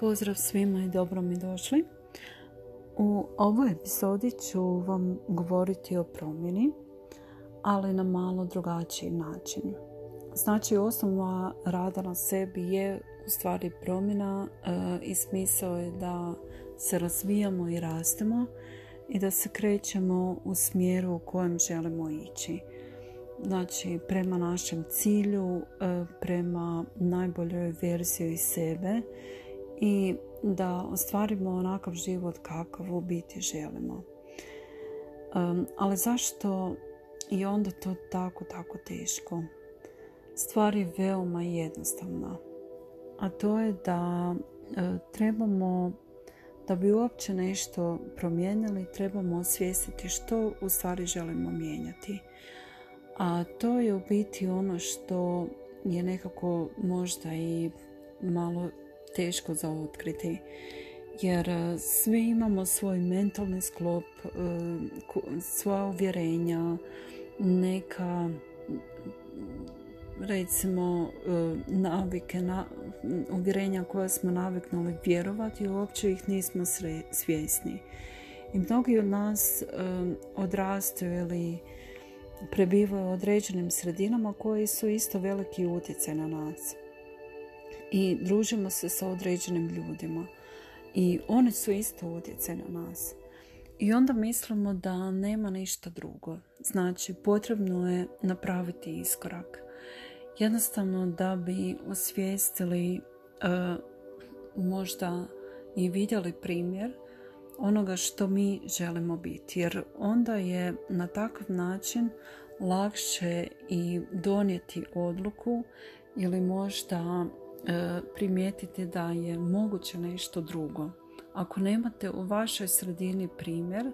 Pozdrav svima i dobro mi došli. U ovoj epizodi ću vam govoriti o promjeni, ali na malo drugačiji način. Znači, osnova rada na sebi je u stvari promjena e, i smisao je da se razvijamo i rastemo i da se krećemo u smjeru u kojem želimo ići. Znači, prema našem cilju, e, prema najboljoj verziji sebe i da ostvarimo onakav život kakav u biti želimo. ali zašto je onda to tako, tako teško? Stvar je veoma jednostavna. A to je da e, trebamo, da bi uopće nešto promijenili, trebamo osvijestiti što u stvari želimo mijenjati. A to je u biti ono što je nekako možda i malo teško za otkriti jer e, svi imamo svoj mentalni sklop, e, svoja uvjerenja, neka recimo e, navike, uvjerenja koja smo naviknuli vjerovati uopće ih nismo svjesni. I mnogi od nas odrastaju ili prebivaju u određenim sredinama koji su isto veliki utjecaj na nas i družimo se sa određenim ljudima i oni su isto utjecaj na nas. I onda mislimo da nema ništa drugo. Znači, potrebno je napraviti iskorak. Jednostavno da bi osvijestili uh, možda i vidjeli primjer onoga što mi želimo biti. Jer onda je na takav način lakše i donijeti odluku ili možda E, primijetiti da je moguće nešto drugo. Ako nemate u vašoj sredini primjer, e,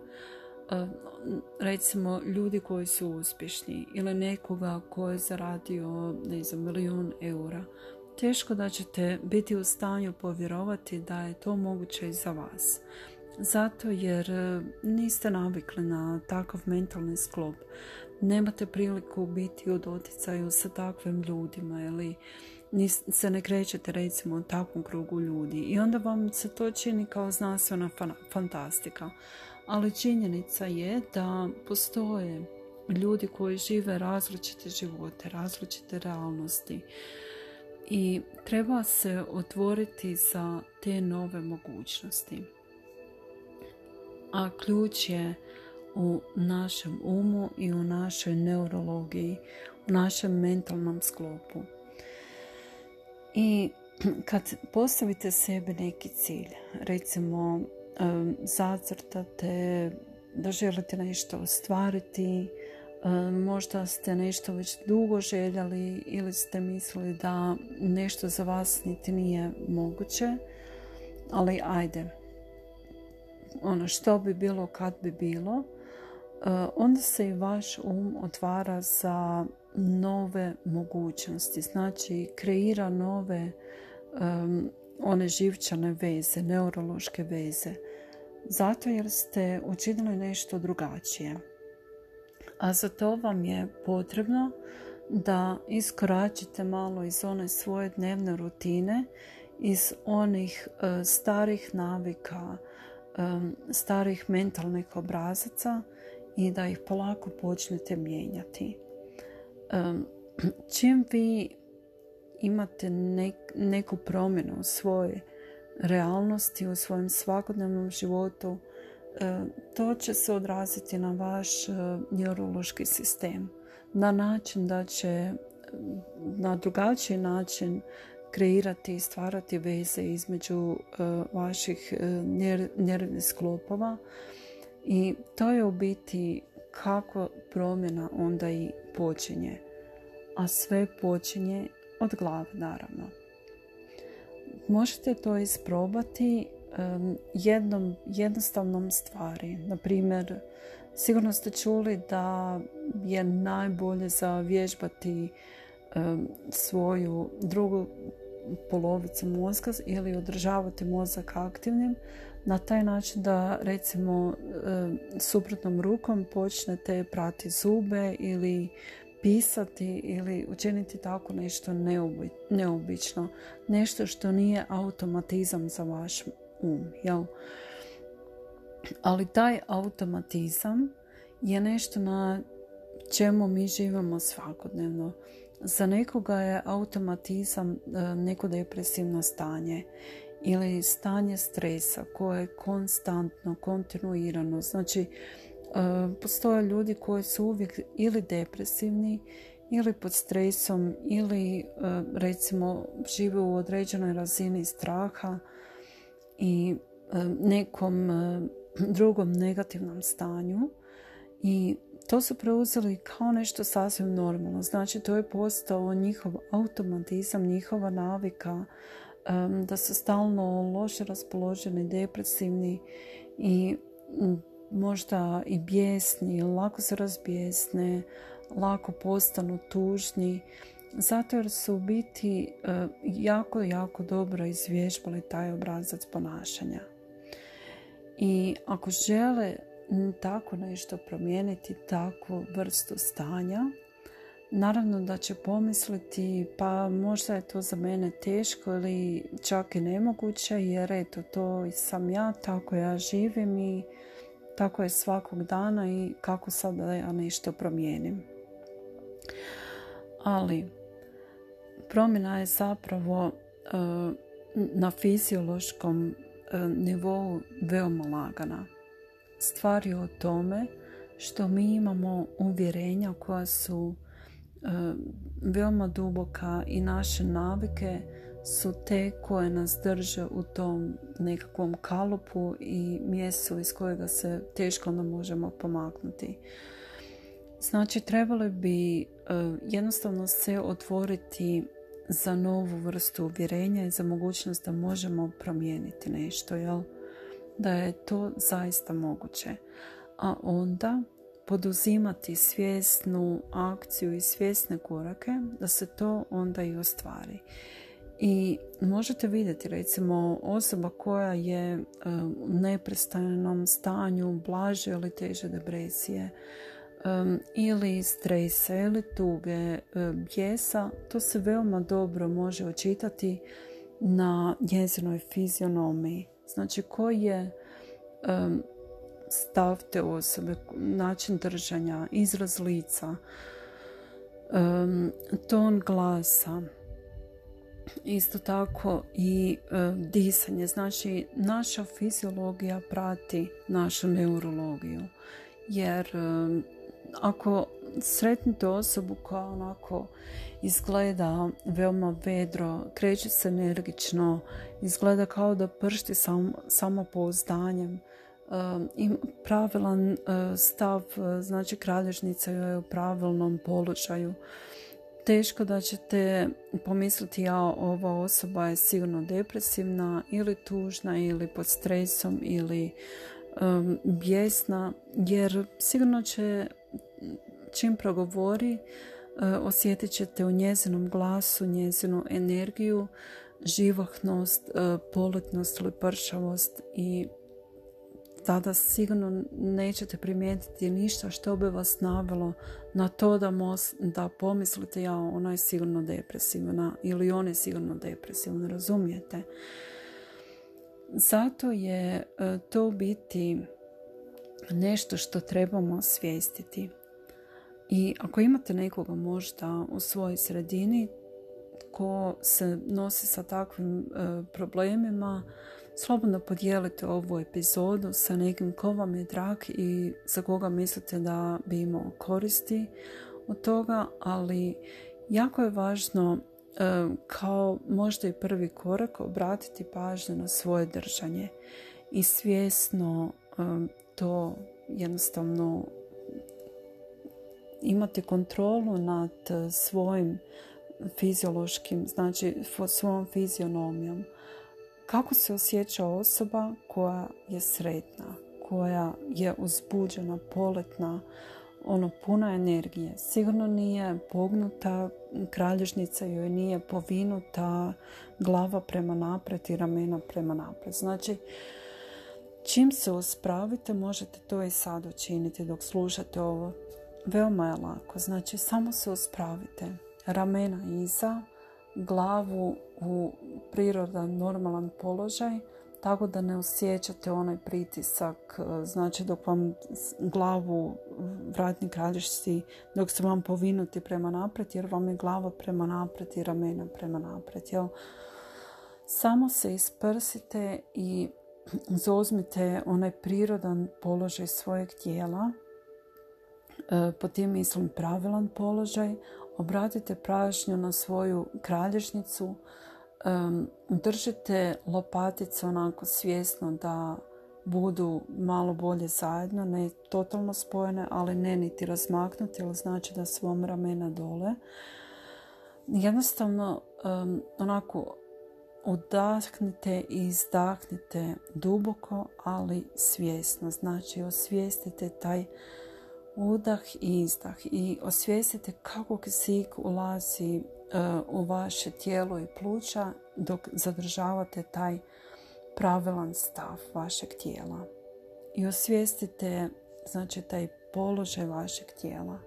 recimo ljudi koji su uspješni ili nekoga koji je zaradio ne znam, milijun eura, teško da ćete biti u stanju povjerovati da je to moguće i za vas. Zato jer e, niste navikli na takav mentalni sklop. Nemate priliku biti u doticaju sa takvim ljudima ili se ne krećete recimo u takvom krugu ljudi i onda vam se to čini kao znanstvena fantastika. Ali činjenica je da postoje ljudi koji žive različite živote, različite realnosti i treba se otvoriti za te nove mogućnosti. A ključ je u našem umu i u našoj neurologiji, u našem mentalnom sklopu. I kad postavite sebi neki cilj, recimo zacrtate da želite nešto ostvariti, možda ste nešto već dugo željeli ili ste mislili da nešto za vas niti nije moguće, ali ajde, ono što bi bilo kad bi bilo, onda se i vaš um otvara za nove mogućnosti, znači kreira nove one živčane veze, neurološke veze. Zato jer ste učinili nešto drugačije. A za to vam je potrebno da iskoračite malo iz one svoje dnevne rutine, iz onih e, starih navika, starih mentalnih obrazaca i da ih polako počnete mijenjati čim vi imate neku promjenu u svojoj realnosti, u svojem svakodnevnom životu, to će se odraziti na vaš e, neurološki sistem na način da će na drugačiji način kreirati i stvarati veze između e, vaših e, nervnih sklopova i to je u biti kako promjena onda i počinje. A sve počinje od glave, naravno. Možete to isprobati jednom jednostavnom stvari. Na primjer, sigurno ste čuli da je najbolje za vježbati svoju drugu polovicu mozga ili održavati mozak aktivnim na taj način da recimo suprotnom rukom počnete prati zube ili pisati ili učiniti tako nešto neobično. Nešto što nije automatizam za vaš um. Jel? Ali taj automatizam je nešto na čemu mi živimo svakodnevno. Za nekoga je automatizam e, neko depresivno stanje ili stanje stresa koje je konstantno, kontinuirano. Znači, e, postoje ljudi koji su uvijek ili depresivni ili pod stresom ili e, recimo žive u određenoj razini straha i nekom drugom negativnom stanju i to su preuzeli kao nešto sasvim normalno. Znači to je postao njihov automatizam, njihova navika da su stalno loše raspoloženi, depresivni i možda i bijesni, lako se razbijesne, lako postanu tužni, zato jer su u biti jako, jako dobro izvježbali taj obrazac ponašanja. I ako žele tako nešto promijeniti, takvu vrstu stanja, naravno da će pomisliti pa možda je to za mene teško ili čak i nemoguće jer eto to sam ja, tako ja živim i tako je svakog dana i kako sad da ja nešto promijenim. Ali promjena je zapravo e, na fiziološkom e, nivou veoma lagana stvari o tome što mi imamo uvjerenja koja su veoma duboka i naše navike su te koje nas drže u tom nekakvom kalupu i mjestu iz kojega se teško onda možemo pomaknuti. Znači, trebali bi e, jednostavno se otvoriti za novu vrstu uvjerenja i za mogućnost da možemo promijeniti nešto, jel? da je to zaista moguće. A onda poduzimati svjesnu akciju i svjesne korake da se to onda i ostvari. I možete vidjeti recimo osoba koja je e, u neprestanom stanju blaže ili teže depresije um, ili stresa ili tuge, bijesa, to se veoma dobro može očitati na njezinoj fizionomiji. Znači koji je stav te osobe, način držanja, izraz lica, ton glasa, isto tako i disanje. Znači naša fiziologija prati našu neurologiju. Jer ako sretnite osobu koja onako izgleda veoma vedro, kreće se energično, izgleda kao da pršti sam, samopouzdanjem. Pravilan e, stav, e, znači kralježnica je u pravilnom položaju. Teško da ćete pomisliti ja ova osoba je sigurno depresivna ili tužna ili pod stresom ili um, bijesna jer sigurno će čim progovori osjetit ćete u njezinom glasu, njezinu energiju, živahnost, poletnost ili pršavost i tada sigurno nećete primijetiti ništa što bi vas navelo na to da, da pomislite ja ona je sigurno depresivna ili on je sigurno depresivan, razumijete? Zato je e, to biti nešto što trebamo svijestiti. I ako imate nekoga možda u svojoj sredini ko se nosi sa takvim e, problemima, slobodno podijelite ovu epizodu sa nekim ko vam je drag i za koga mislite da bi imao koristi od toga, ali jako je važno e, kao možda i prvi korak obratiti pažnju na svoje držanje i svjesno e, to jednostavno imati kontrolu nad svojim fiziološkim, znači svojom fizionomijom. Kako se osjeća osoba koja je sretna, koja je uzbuđena, poletna, ono puna energije. Sigurno nije pognuta, kralježnica joj nije povinuta, glava prema naprijed i ramena prema naprijed. Znači, čim se uspravite, možete to i sad učiniti dok slušate ovo veoma je lako. Znači, samo se uspravite. Ramena iza, glavu u prirodan, normalan položaj, tako da ne osjećate onaj pritisak, znači dok vam glavu vratni kralježci, dok se vam povinuti prema naprijed, jer vam je glava prema naprijed i ramena prema naprijed. Jel? Samo se isprsite i zauzmite onaj prirodan položaj svojeg tijela. E, po tim mislim pravilan položaj. Obratite prašnju na svoju kralježnicu. Držite lopatice onako svjesno da budu malo bolje zajedno, ne totalno spojene, ali ne niti razmaknuti, ali znači da su vam ramena dole. Jednostavno, onako, Udahnite i izdahnite duboko, ali svjesno. Znači osvijestite taj udah i izdah i osvijestite kako kisik ulazi e, u vaše tijelo i pluća dok zadržavate taj pravilan stav vašeg tijela. I osvijestite znači taj položaj vašeg tijela.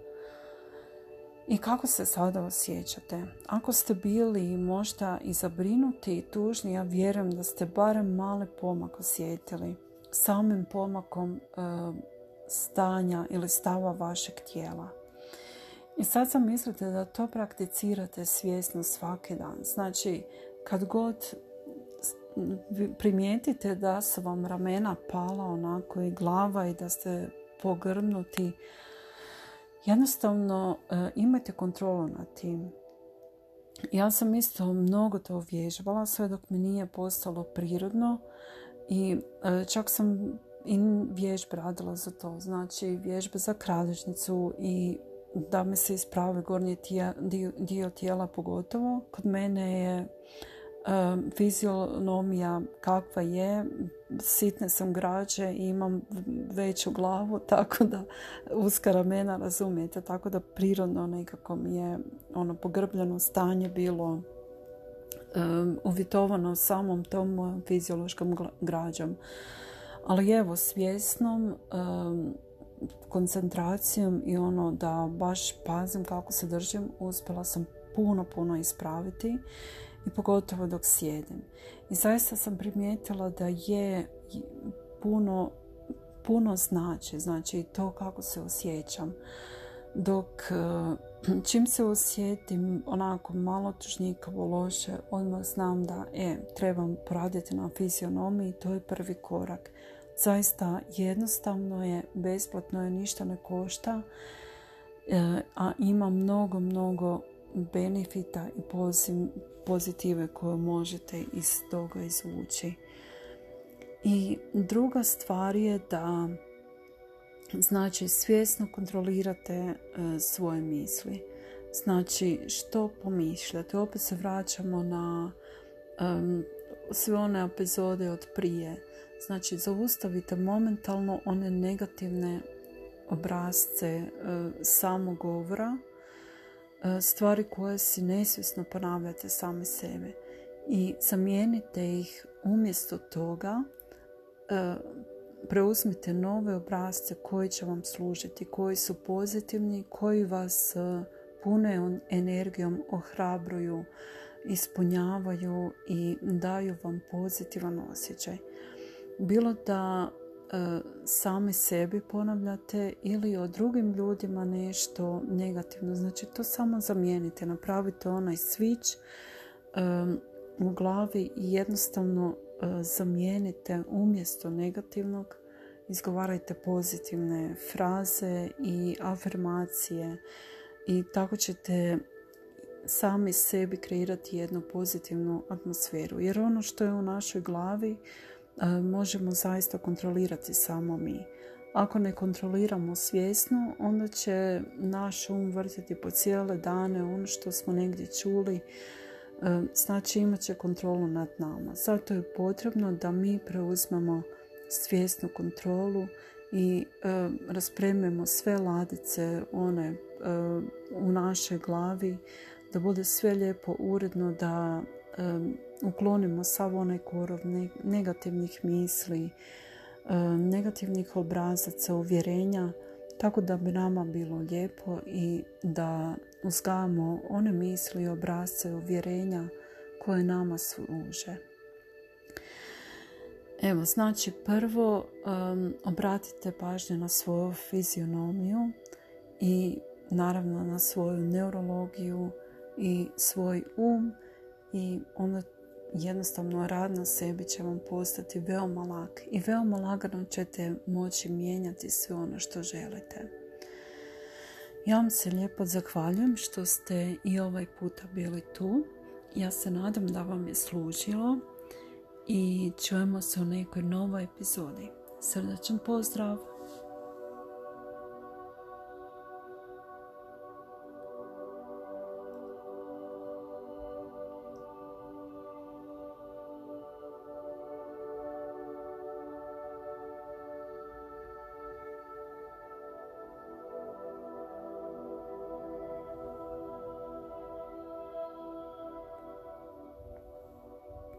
I kako se sada osjećate? Ako ste bili možda i zabrinuti i tužni, ja vjerujem da ste barem mali pomak osjetili samim pomakom e, stanja ili stava vašeg tijela. I sad sam mislite da to prakticirate svjesno svaki dan. Znači, kad god primijetite da su vam ramena pala onako i glava i da ste pogrnuti, jednostavno e, imajte kontrolu nad tim. Ja sam isto mnogo to vježbala sve dok mi nije postalo prirodno i e, čak sam i vježbe radila za to. Znači vježbe za kralježnicu i da mi se ispravi gornji dio, dio tijela pogotovo. Kod mene je fizionomija kakva je, sitne sam građe i imam veću glavu, tako da uska ramena, razumijete, tako da prirodno nekako mi je ono pogrbljeno stanje bilo um, uvjetovano samom tom fiziološkom građom. Ali evo, svjesnom koncentracijom i ono da baš pazim kako se držim, uspjela sam puno, puno ispraviti i pogotovo dok sjedim. I zaista sam primijetila da je puno, puno znači, znači to kako se osjećam. Dok čim se osjetim onako malo tužnjikavo loše, odmah znam da e, trebam poraditi na fizionomiji, to je prvi korak. Zaista jednostavno je, besplatno je, ništa ne košta, eh, a ima mnogo, mnogo benefita i pozitive koje možete iz toga izvući. I druga stvar je da znači svjesno kontrolirate e, svoje misli. Znači što pomišljate. Opet se vraćamo na sve one epizode od prije. Znači zaustavite momentalno one negativne obrazce uh, samogovora E, stvari koje si nesvjesno ponavljate same sebe i zamijenite ih umjesto toga e, preuzmite nove obrazce koji će vam služiti, koji su pozitivni, koji vas e, pune energijom, ohrabruju, ispunjavaju i daju vam pozitivan osjećaj. Bilo da E, sami sebi ponavljate ili o drugim ljudima nešto negativno. Znači to samo zamijenite, napravite onaj switch u glavi i jednostavno e, zamijenite umjesto negativnog izgovarajte pozitivne fraze i afirmacije i tako ćete sami sebi kreirati jednu pozitivnu atmosferu. Jer ono što je u našoj glavi možemo zaista kontrolirati samo mi. Ako ne kontroliramo svjesno, onda će naš um vrtiti po cijele dane ono što smo negdje čuli, znači imat će kontrolu nad nama. Zato je potrebno da mi preuzmemo svjesnu kontrolu i raspremimo sve ladice one u našoj glavi, da bude sve lijepo uredno, da uklonimo sav onaj korov negativnih misli, negativnih obrazaca, uvjerenja tako da bi nama bilo lijepo i da uzgajamo one misli, obrazce, uvjerenja koje nama služe. Evo, znači prvo um, obratite pažnju na svoju fizionomiju i naravno na svoju neurologiju i svoj um i onda jednostavno rad na sebi će vam postati veoma lak i veoma lagano ćete moći mijenjati sve ono što želite. Ja vam se lijepo zahvaljujem što ste i ovaj puta bili tu. Ja se nadam da vam je služilo i čujemo se u nekoj novoj epizodi. Srdačan pozdrav!